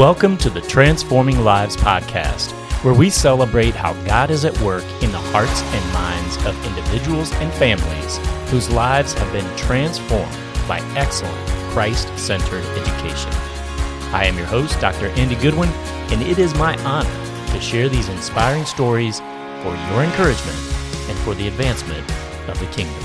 Welcome to the Transforming Lives podcast, where we celebrate how God is at work in the hearts and minds of individuals and families whose lives have been transformed by excellent Christ centered education. I am your host, Dr. Andy Goodwin, and it is my honor to share these inspiring stories for your encouragement and for the advancement of the kingdom.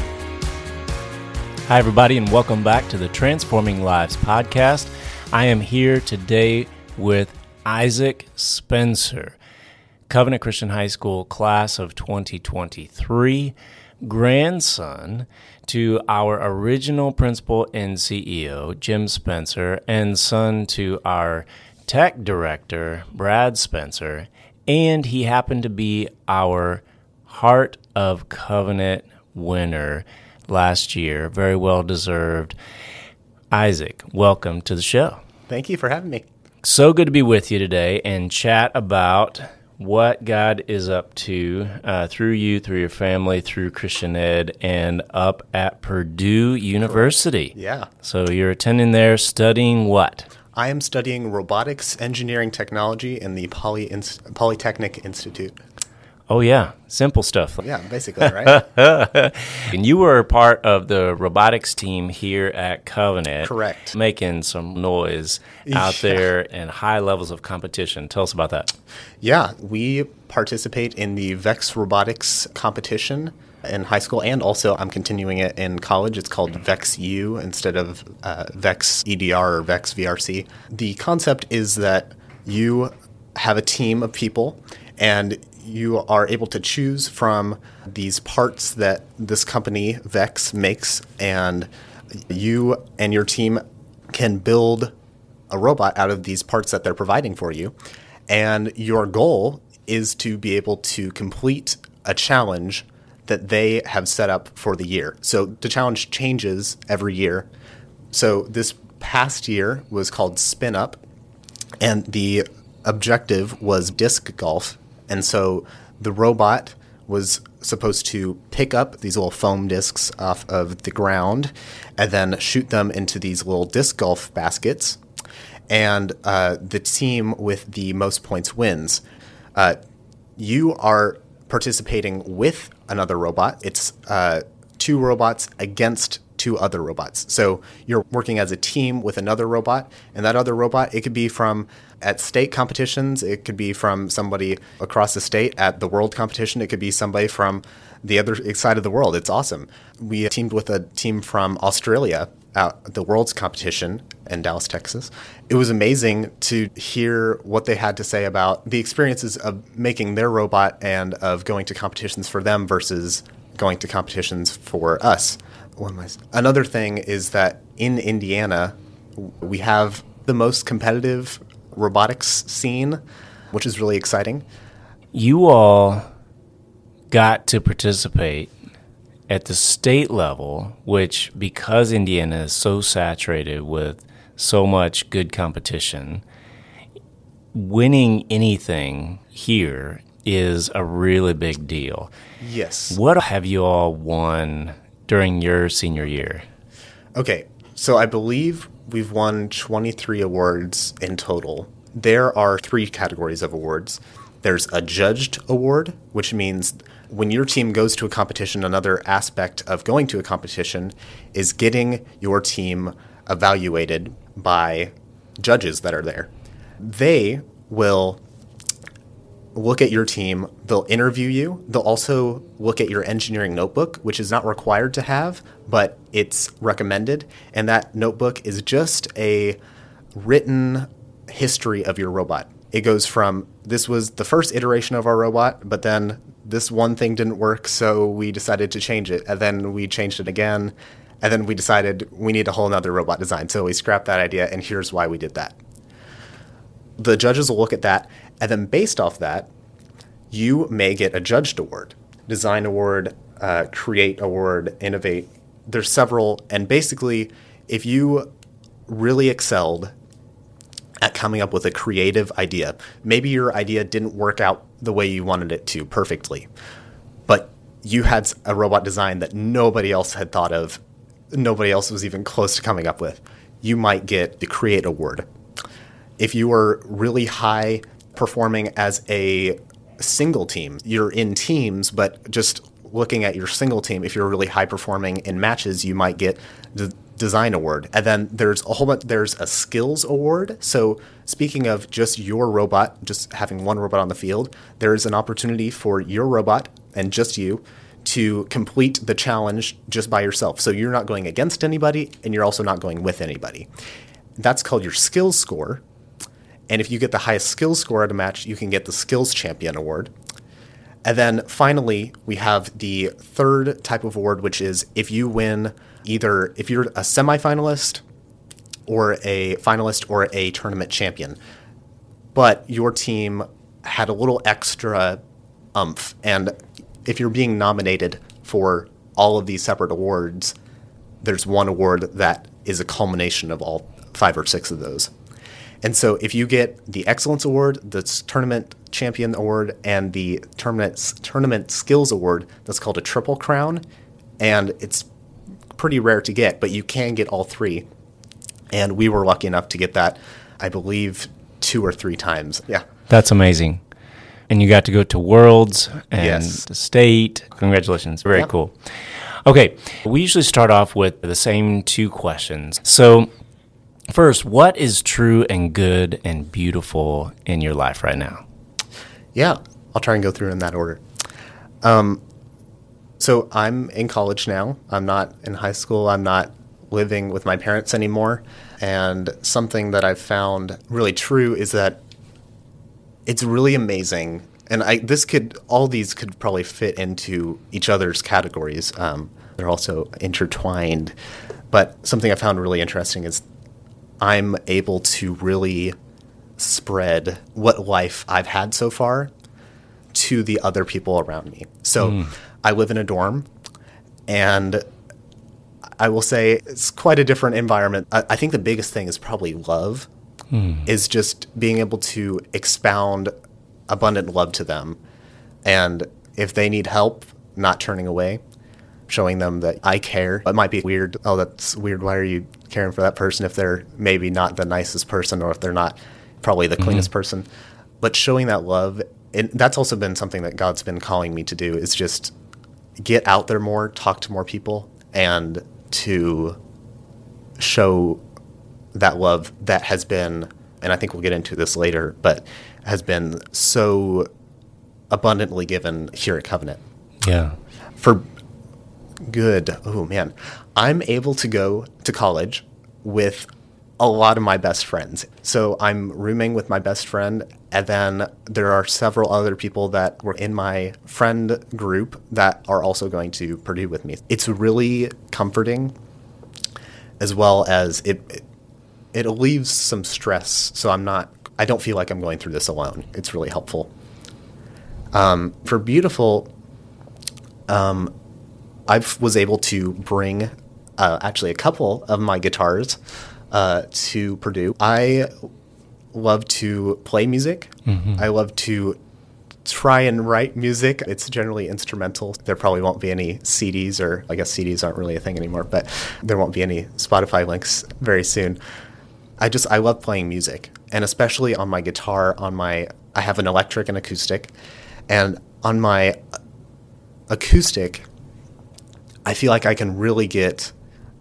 Hi, everybody, and welcome back to the Transforming Lives podcast. I am here today with Isaac Spencer, Covenant Christian High School class of 2023, grandson to our original principal and CEO, Jim Spencer, and son to our tech director, Brad Spencer, and he happened to be our Heart of Covenant winner last year. Very well deserved. Isaac, welcome to the show. Thank you for having me. So good to be with you today and chat about what God is up to uh, through you, through your family, through Christian Ed, and up at Purdue University. Yeah. So you're attending there studying what? I am studying robotics engineering technology in the Poly Polytechnic Institute. Oh yeah, simple stuff. Yeah, basically, right? and you were part of the robotics team here at Covenant. Correct. Making some noise out yeah. there and high levels of competition. Tell us about that. Yeah, we participate in the VEX robotics competition in high school, and also I'm continuing it in college. It's called VEX U instead of uh, VEX EDR or VEX VRC. The concept is that you have a team of people and you are able to choose from these parts that this company, Vex, makes, and you and your team can build a robot out of these parts that they're providing for you. And your goal is to be able to complete a challenge that they have set up for the year. So the challenge changes every year. So this past year was called Spin Up, and the objective was disc golf and so the robot was supposed to pick up these little foam discs off of the ground and then shoot them into these little disc golf baskets. And uh, the team with the most points wins. Uh, you are participating with another robot. It's uh, two robots against other robots. So you're working as a team with another robot, and that other robot, it could be from at state competitions, it could be from somebody across the state at the world competition, it could be somebody from the other side of the world. It's awesome. We teamed with a team from Australia at the world's competition in Dallas, Texas. It was amazing to hear what they had to say about the experiences of making their robot and of going to competitions for them versus going to competitions for us what am I? Another thing is that in Indiana, we have the most competitive robotics scene, which is really exciting. You all got to participate at the state level, which because Indiana is so saturated with so much good competition, winning anything here is a really big deal. Yes. What have you all won during your senior year? Okay, so I believe we've won 23 awards in total. There are three categories of awards. There's a judged award, which means when your team goes to a competition, another aspect of going to a competition is getting your team evaluated by judges that are there. They will look at your team, they'll interview you, they'll also look at your engineering notebook, which is not required to have, but it's recommended. And that notebook is just a written history of your robot. It goes from this was the first iteration of our robot, but then this one thing didn't work, so we decided to change it. And then we changed it again. And then we decided we need a whole nother robot design. So we scrapped that idea, and here's why we did that. The judges will look at that and then based off that, you may get a judged award, design award, uh, create award, innovate. There's several, and basically, if you really excelled at coming up with a creative idea, maybe your idea didn't work out the way you wanted it to perfectly, but you had a robot design that nobody else had thought of, nobody else was even close to coming up with, you might get the create award if you were really high performing as a single team, you're in teams, but just looking at your single team, if you're really high performing in matches, you might get the design award. And then there's a whole bunch, there's a skills award. So speaking of just your robot, just having one robot on the field, there's an opportunity for your robot and just you to complete the challenge just by yourself. So you're not going against anybody and you're also not going with anybody. That's called your skills score. And if you get the highest skills score at a match, you can get the skills champion award. And then finally, we have the third type of award, which is if you win either if you're a semifinalist or a finalist or a tournament champion, but your team had a little extra umph. And if you're being nominated for all of these separate awards, there's one award that is a culmination of all five or six of those. And so if you get the Excellence Award, the Tournament Champion Award, and the Tournament, tournament Skills Award, that's called a Triple Crown. And it's pretty rare to get, but you can get all three. And we were lucky enough to get that, I believe, two or three times. Yeah. That's amazing. And you got to go to Worlds and Yes. the state. Congratulations. Very Yep. cool. Okay. We usually start off with the same two questions. So, first, what is true and good and beautiful in your life right now? Yeah, I'll try and go through in that order. Um, so I'm in college now. I'm not in high school. I'm not living with my parents anymore. And something that I've found really true is that it's really amazing. And I this could all these could probably fit into each other's categories. Um, they're also intertwined. But something I found really interesting is I'm able to really spread what life I've had so far to the other people around me. So hmm. I live in a dorm, and I will say it's quite a different environment. I, I think the biggest thing is probably love, hmm. is just being able to expound abundant love to them. And if they need help, not turning away, showing them that I care. It might be weird. Oh, that's weird. Why are you caring for that person if they're maybe not the nicest person or if they're not probably the mm-hmm. cleanest person? But showing that love, and that's also been something that God's been calling me to do is just get out there more, talk to more people, and to show that love that has been, and I think we'll get into this later, but has been so abundantly given here at Covenant Yeah. for good. Oh man, I'm able to go to college with a lot of my best friends. So I'm rooming with my best friend, and then there are several other people that were in my friend group that are also going to Purdue with me. It's really comforting, as well as it. it alleviates some stress, so I'm not. I don't feel like I'm going through this alone. It's really helpful. Um, for beautiful, I was able to bring uh, actually a couple of my guitars uh, to Purdue. I love to play music. I love to try and write music. It's generally instrumental. There probably won't be any CDs, or I guess CDs aren't really a thing anymore, but there won't be any Spotify links very soon. I just I love playing music, and especially on my guitar. On my I have an electric and acoustic, and on my acoustic, I feel like I can really get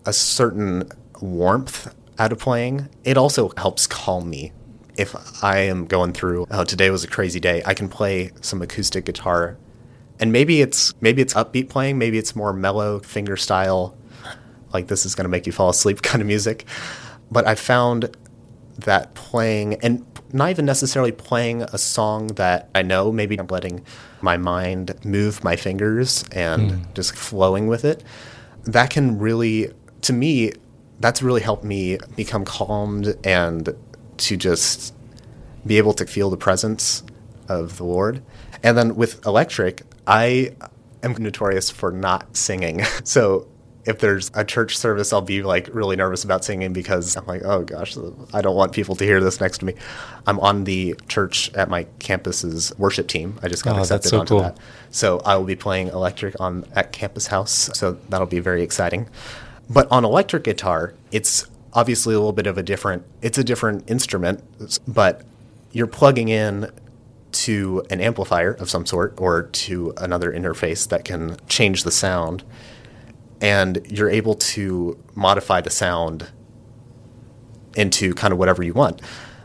a certain warmth out of playing. It also helps calm me. If I am going through, oh, today was a crazy day, I can play some acoustic guitar. And maybe it's maybe it's upbeat playing, maybe it's more mellow finger style, like this is going to make you fall asleep kind of music. But I found that playing and not even necessarily playing a song that I know, maybe I'm letting my mind move my fingers and hmm. just flowing with it. That can really, to me, that's really helped me become calmed and to just be able to feel the presence of the Lord. And then with electric, I am notorious for not singing. So if there's a church service, I'll be like really nervous about singing because I'm like, oh gosh, I don't want people to hear this next to me. I'm on the church at my campus's worship team. I just got Oh, accepted so onto cool. that. So I will be playing electric on at Campus House. So that'll be very exciting. But on electric guitar, it's obviously a little bit of a different. It's a different instrument, but you're plugging in to an amplifier of some sort or to another interface that can change the sound and you're able to modify the sound into kind of whatever you want.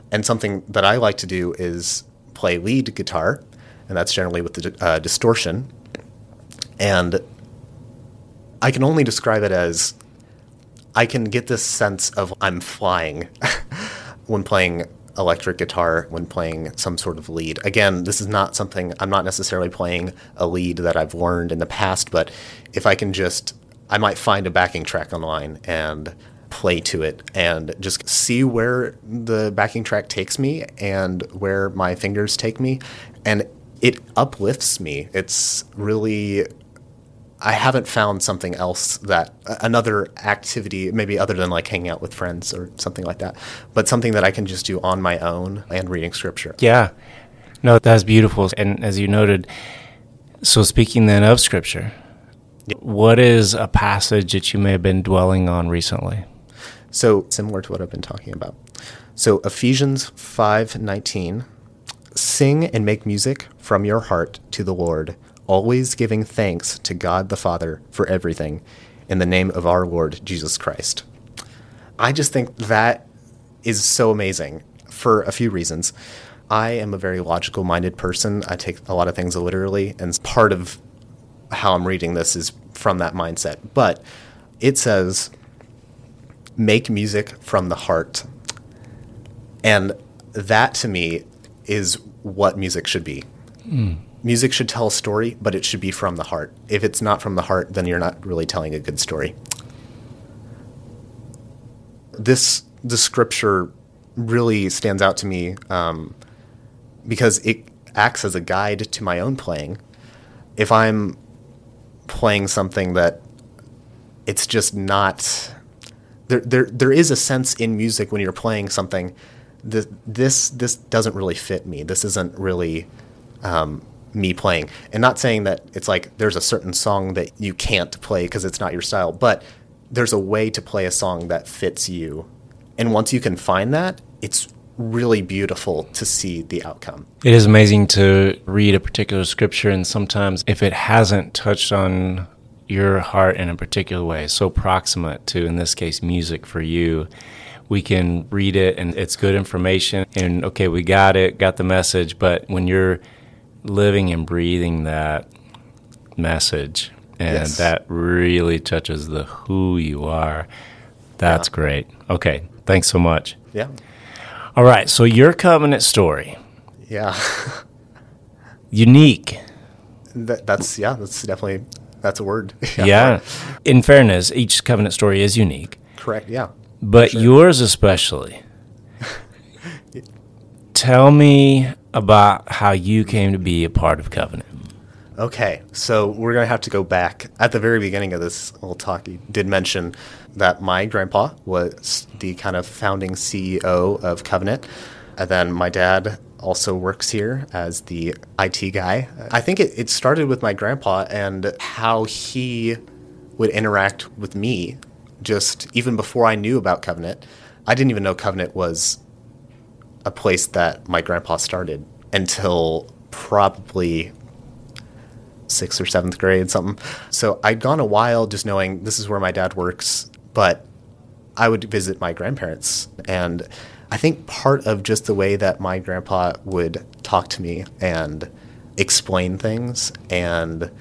And something that I like to do is play lead guitar, and that's generally with the uh, distortion. And I can only describe it as I can get this sense of I'm flying when playing electric guitar when playing some sort of lead. Again, this is not something I'm not necessarily playing a lead that I've learned in the past, but if I can just I might find a backing track online and play to it and just see where the backing track takes me and where my fingers take me and it uplifts me. It's really I haven't found something else that another activity, maybe other than like hanging out with friends or something like that, but something that I can just do on my own and reading scripture. Yeah. No, that's beautiful. And as you noted, so speaking then of scripture, what is a passage that you may have been dwelling on recently? So similar to what I've been talking about. So Ephesians 5:19 Sing and make music from your heart to the Lord always giving thanks to God the Father for everything in the name of our Lord Jesus Christ. I just think that is so amazing for a few reasons. I am a very logical minded person. I take a lot of things literally, and part of how I'm reading this is from that mindset. But it says, make music from the heart. And that to me is what music should be. Mm music should tell a story, but it should be from the heart. If it's not from the heart, then you're not really telling a good story. This the scripture really stands out to me um, because it acts as a guide to my own playing. If I'm playing something that it's just not there, there, there is a sense in music when you're playing something. This, this, this doesn't really fit me. This isn't really um, me playing. And not saying that it's like there's a certain song that you can't play because it's not your style, but there's a way to play a song that fits you. And once you can find that, it's really beautiful to see the outcome. It is amazing to read a particular scripture, and sometimes if it hasn't touched on your heart in a particular way, so proximate to, in this case, music for you, we can read it and it's good information. And okay, we got it, got the message, but when you're living and breathing that message and yes. that really touches the who you are. That's yeah. great. Okay, thanks so much. Yeah. All right, so your covenant story. Yeah. unique. That, that's yeah, that's definitely that's a word. yeah. In fairness, each covenant story is unique. Correct, yeah. But yours especially. Tell me about how you came to be a part of Covenant. Okay, so we're going to have to go back. At the very beginning of this little talk, you did mention that my grandpa was the kind of founding CEO of Covenant. And then my dad also works here as the IT guy. I think it, it started with my grandpa and how he would interact with me just even before I knew about Covenant. I didn't even know Covenant was a place that my grandpa started until probably sixth or seventh grade, something. So I'd gone a while just knowing this is where my dad works, but I would visit my grandparents. And I think part of just the way that my grandpa would talk to me and explain things and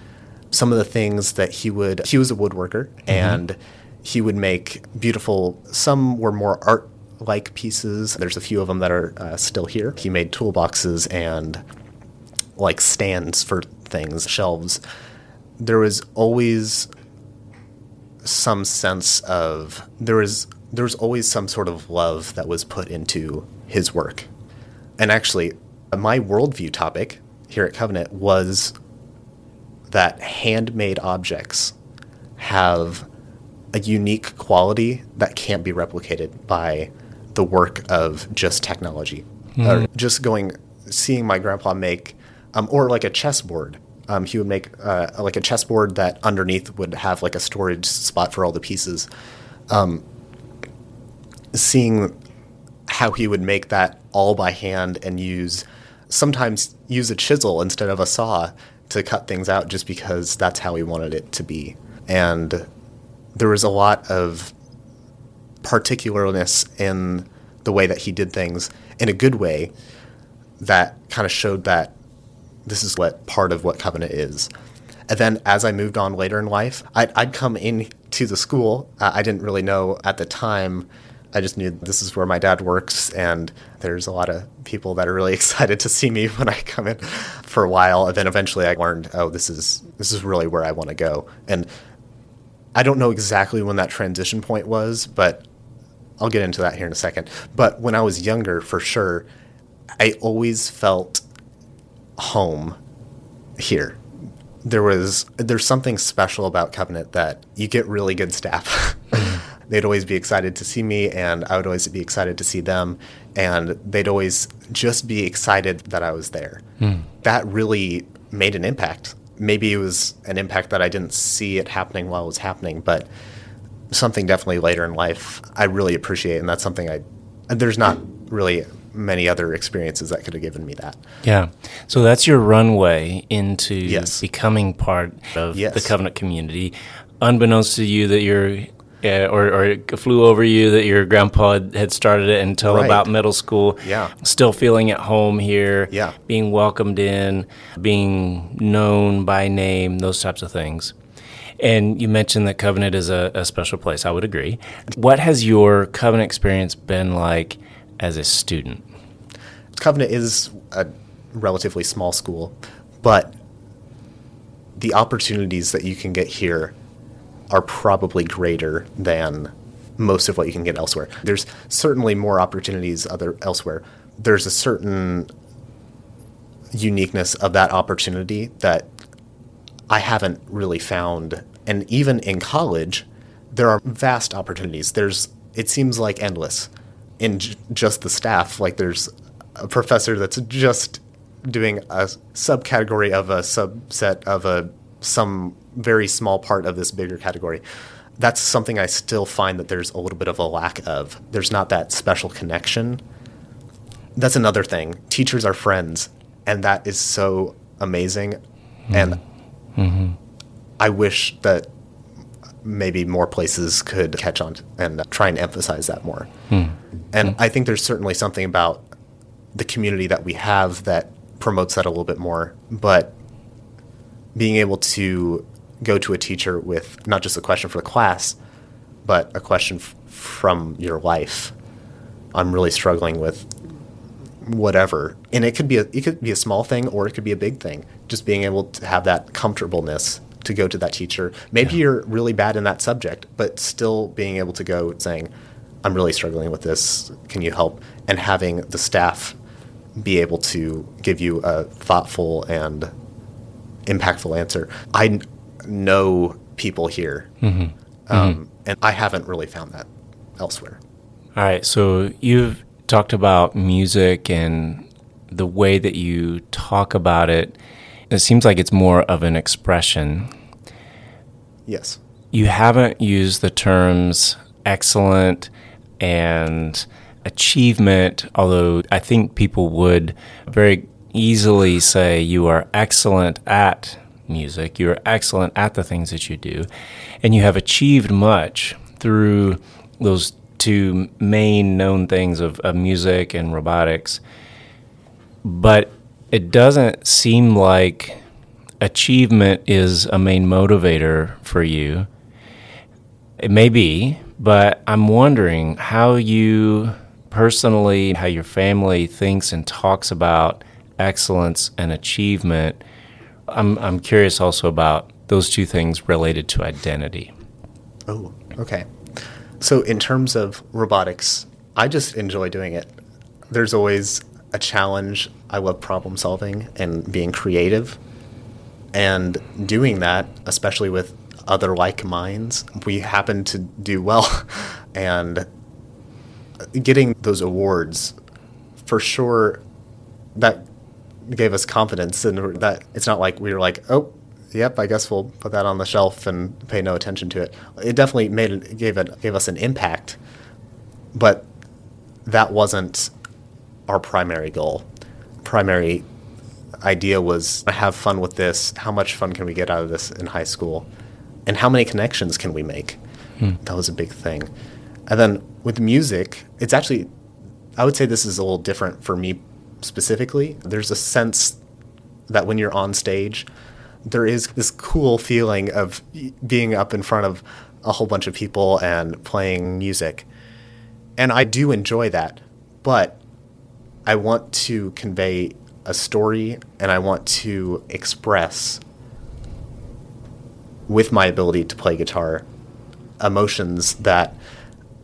some of the things that he would, he was a woodworker mm-hmm. and he would make beautiful, some were more art like pieces. There's a few of them that are uh, still here. He made toolboxes and like stands for things, shelves. There was always some sense of there was there was always some sort of love that was put into his work. And actually, my worldview topic here at Covenant was that handmade objects have a unique quality that can't be replicated by the work of just technology. Mm. Or just going, seeing my grandpa make, um, or like a chessboard. Um, he would make uh, like a chessboard that underneath would have like a storage spot for all the pieces. Um, seeing how he would make that all by hand and use sometimes use a chisel instead of a saw to cut things out just because that's how he wanted it to be. And there was a lot of particularness in the way that he did things in a good way that kind of showed that this is what part of what covenant is. And then as I moved on later in life, I'd, I'd come into the school. Uh, I didn't really know at the time. I just knew this is where my dad works, and there's a lot of people that are really excited to see me when I come in for a while. And then eventually I learned, oh, this is this is really where I want to go. And I don't know exactly when that transition point was, but I'll get into that here in a second. But when I was younger, for sure, I always felt home here. There was there's something special about Covenant that you get really good staff. they'd always be excited to see me and I would always be excited to see them and they'd always just be excited that I was there. Mm. That really made an impact. Maybe it was an impact that I didn't see it happening while it was happening, but something definitely later in life I really appreciate and that's something I there's not really many other experiences that could have given me that. Yeah. So that's your runway into yes. becoming part of yes. the covenant community. Unbeknownst to you that you're yeah, or, or it flew over you that your grandpa had started it until right. about middle school. Yeah. Still feeling at home here. Yeah. Being welcomed in, being known by name, those types of things. And you mentioned that Covenant is a, a special place. I would agree. What has your Covenant experience been like as a student? Covenant is a relatively small school, but the opportunities that you can get here are probably greater than most of what you can get elsewhere. There's certainly more opportunities other elsewhere. There's a certain uniqueness of that opportunity that I haven't really found. And even in college, there are vast opportunities. There's it seems like endless in j- just the staff. Like there's a professor that's just doing a subcategory of a subset of a some very small part of this bigger category. That's something I still find that there's a little bit of a lack of. There's not that special connection. That's another thing. Teachers are friends, and that is so amazing. Mm-hmm. And mm-hmm. I wish that maybe more places could catch on and try and emphasize that more. Mm-hmm. And I think there's certainly something about the community that we have that promotes that a little bit more. But being able to go to a teacher with not just a question for the class, but a question f- from your life. I'm really struggling with whatever, and it could be a it could be a small thing or it could be a big thing. Just being able to have that comfortableness to go to that teacher. Maybe yeah. you're really bad in that subject, but still being able to go saying, "I'm really struggling with this. Can you help?" And having the staff be able to give you a thoughtful and impactful answer. I know people here, mm-hmm. Um, mm-hmm. and I haven't really found that elsewhere. All right, so you've talked about music and the way that you talk about it. It seems like it's more of an expression. Yes. You haven't used the terms excellent and achievement, although I think people would very easily say you are excellent at music, you are excellent at the things that you do, and you have achieved much through those two main known things of, of music and robotics. But it doesn't seem like achievement is a main motivator for you. It may be, but I'm wondering how you personally, how your family thinks and talks about excellence and achievement. I'm, I'm curious also about those two things related to identity. Oh, okay. So, in terms of robotics, I just enjoy doing it. There's always a challenge. I love problem solving and being creative. And doing that, especially with other like minds, we happen to do well. and getting those awards, for sure, that gave us confidence and that it's not like we were like, oh, yep, I guess we'll put that on the shelf and pay no attention to it. It definitely made it, gave it gave us an impact, but that wasn't our primary goal. Primary idea was have fun with this. How much fun can we get out of this in high school? And how many connections can we make? Hmm. That was a big thing. And then with music, it's actually, I would say this is a little different for me specifically. There's a sense that when you're on stage, there is this cool feeling of being up in front of a whole bunch of people and playing music. And I do enjoy that, but I want to convey a story and I want to express with my ability to play guitar emotions that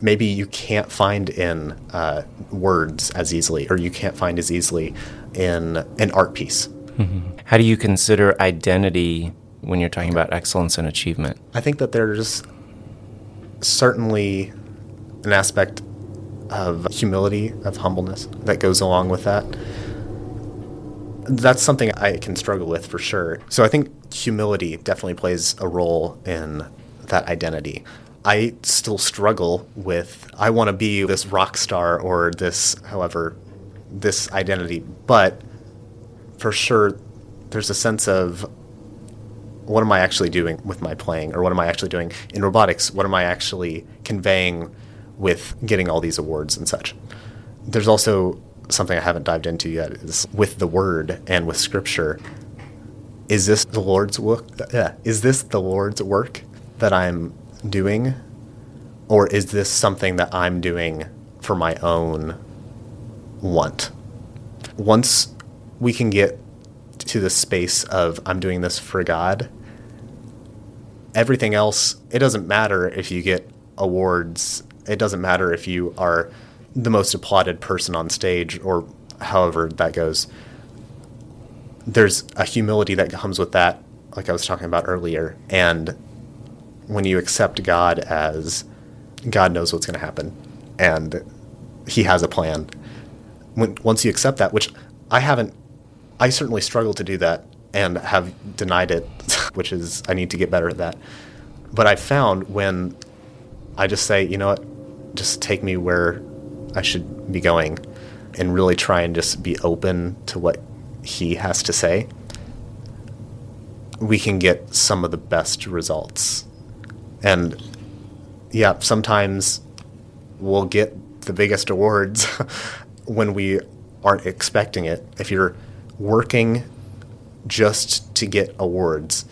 maybe you can't find in uh, words as easily or you can't find as easily in an art piece. Mm-hmm. How do you consider identity when you're talking about excellence and achievement? I think that there's certainly an aspect of humility, of humbleness that goes along with that. That's something I can struggle with for sure. So I think humility definitely plays a role in that identity. I still struggle with I want to be this rock star or this however this identity, but for sure there's a sense of what am I actually doing with my playing or what am I actually doing in robotics? What am I actually conveying with getting all these awards and such? There's also something I haven't dived into yet is with the word and with scripture. Is this the Lord's work? Yeah. Is this the Lord's work that I'm doing? Or is this something that I'm doing for my own want? Once we can get to the space of I'm doing this for God, everything else, it doesn't matter if you get awards, it doesn't matter if you are the most applauded person on stage or however that goes. There's a humility that comes with that, like I was talking about earlier. And when you accept God as God knows what's going to happen and He has a plan, when, once you accept that, which I haven't I certainly struggle to do that and have denied it, which is I need to get better at that. But I found when I just say, you know what, just take me where I should be going and really try and just be open to what he has to say, we can get some of the best results. And yeah, sometimes we'll get the biggest awards when we aren't expecting it. If you're working just to get awards,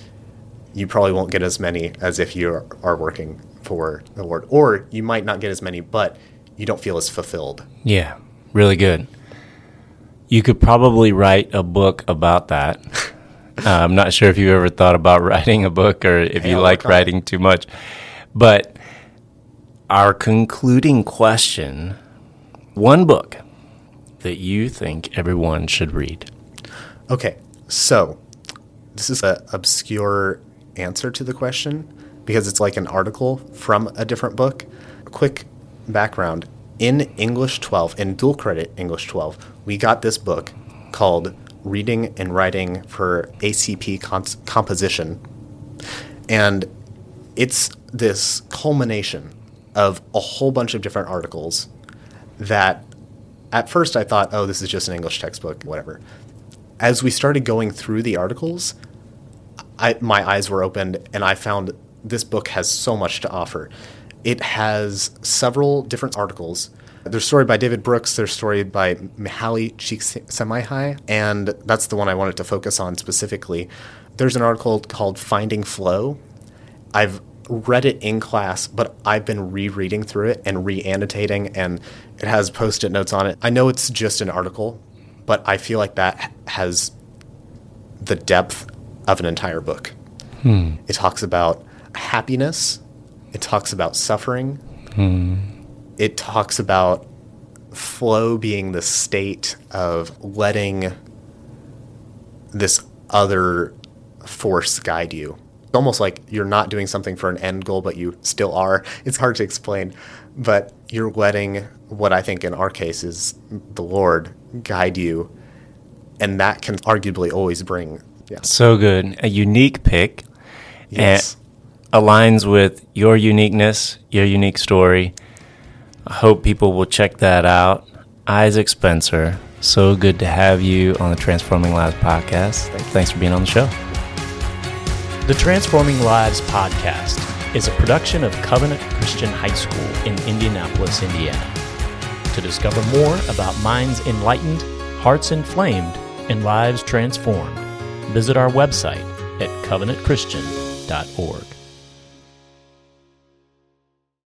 you probably won't get as many as if you are working for the award. Or you might not get as many, but you don't feel as fulfilled. Yeah, really good. You could probably write a book about that. uh, I'm not sure if you've ever thought about writing a book or if hey, you like writing too much. But our concluding question one book that you think everyone should read. Okay, so this is an obscure answer to the question because it's like an article from a different book. Quick background in English 12, in dual credit English 12, we got this book called Reading and Writing for ACP Composition. And it's this culmination of a whole bunch of different articles that at first I thought, oh, this is just an English textbook, whatever as we started going through the articles, I, my eyes were opened and I found this book has so much to offer. It has several different articles. There's a story by David Brooks, there's a story by Mihaly Csikszentmihalyi, and that's the one I wanted to focus on specifically. There's an article called Finding Flow. I've read it in class, but I've been rereading through it and re-annotating, and it has post-it notes on it. I know it's just an article, but I feel like that has the depth of an entire book. Hmm. It talks about happiness, it talks about suffering, hmm. it talks about flow being the state of letting this other force guide you. It's almost like you're not doing something for an end goal, but you still are. It's hard to explain, but you're letting what I think in our case is the Lord guide you, and that can arguably always bring. Yeah. So good, a unique pick. Yes. Aligns with your uniqueness, your unique story. I hope people will check that out. Isaac Spencer, so good to have you on the Transforming Lives podcast. Thanks for being on the show. The Transforming Lives podcast is a production of Covenant Christian High School in Indianapolis, Indiana. To discover more about minds enlightened, hearts inflamed, and lives transformed, visit our website at covenantchristian.org.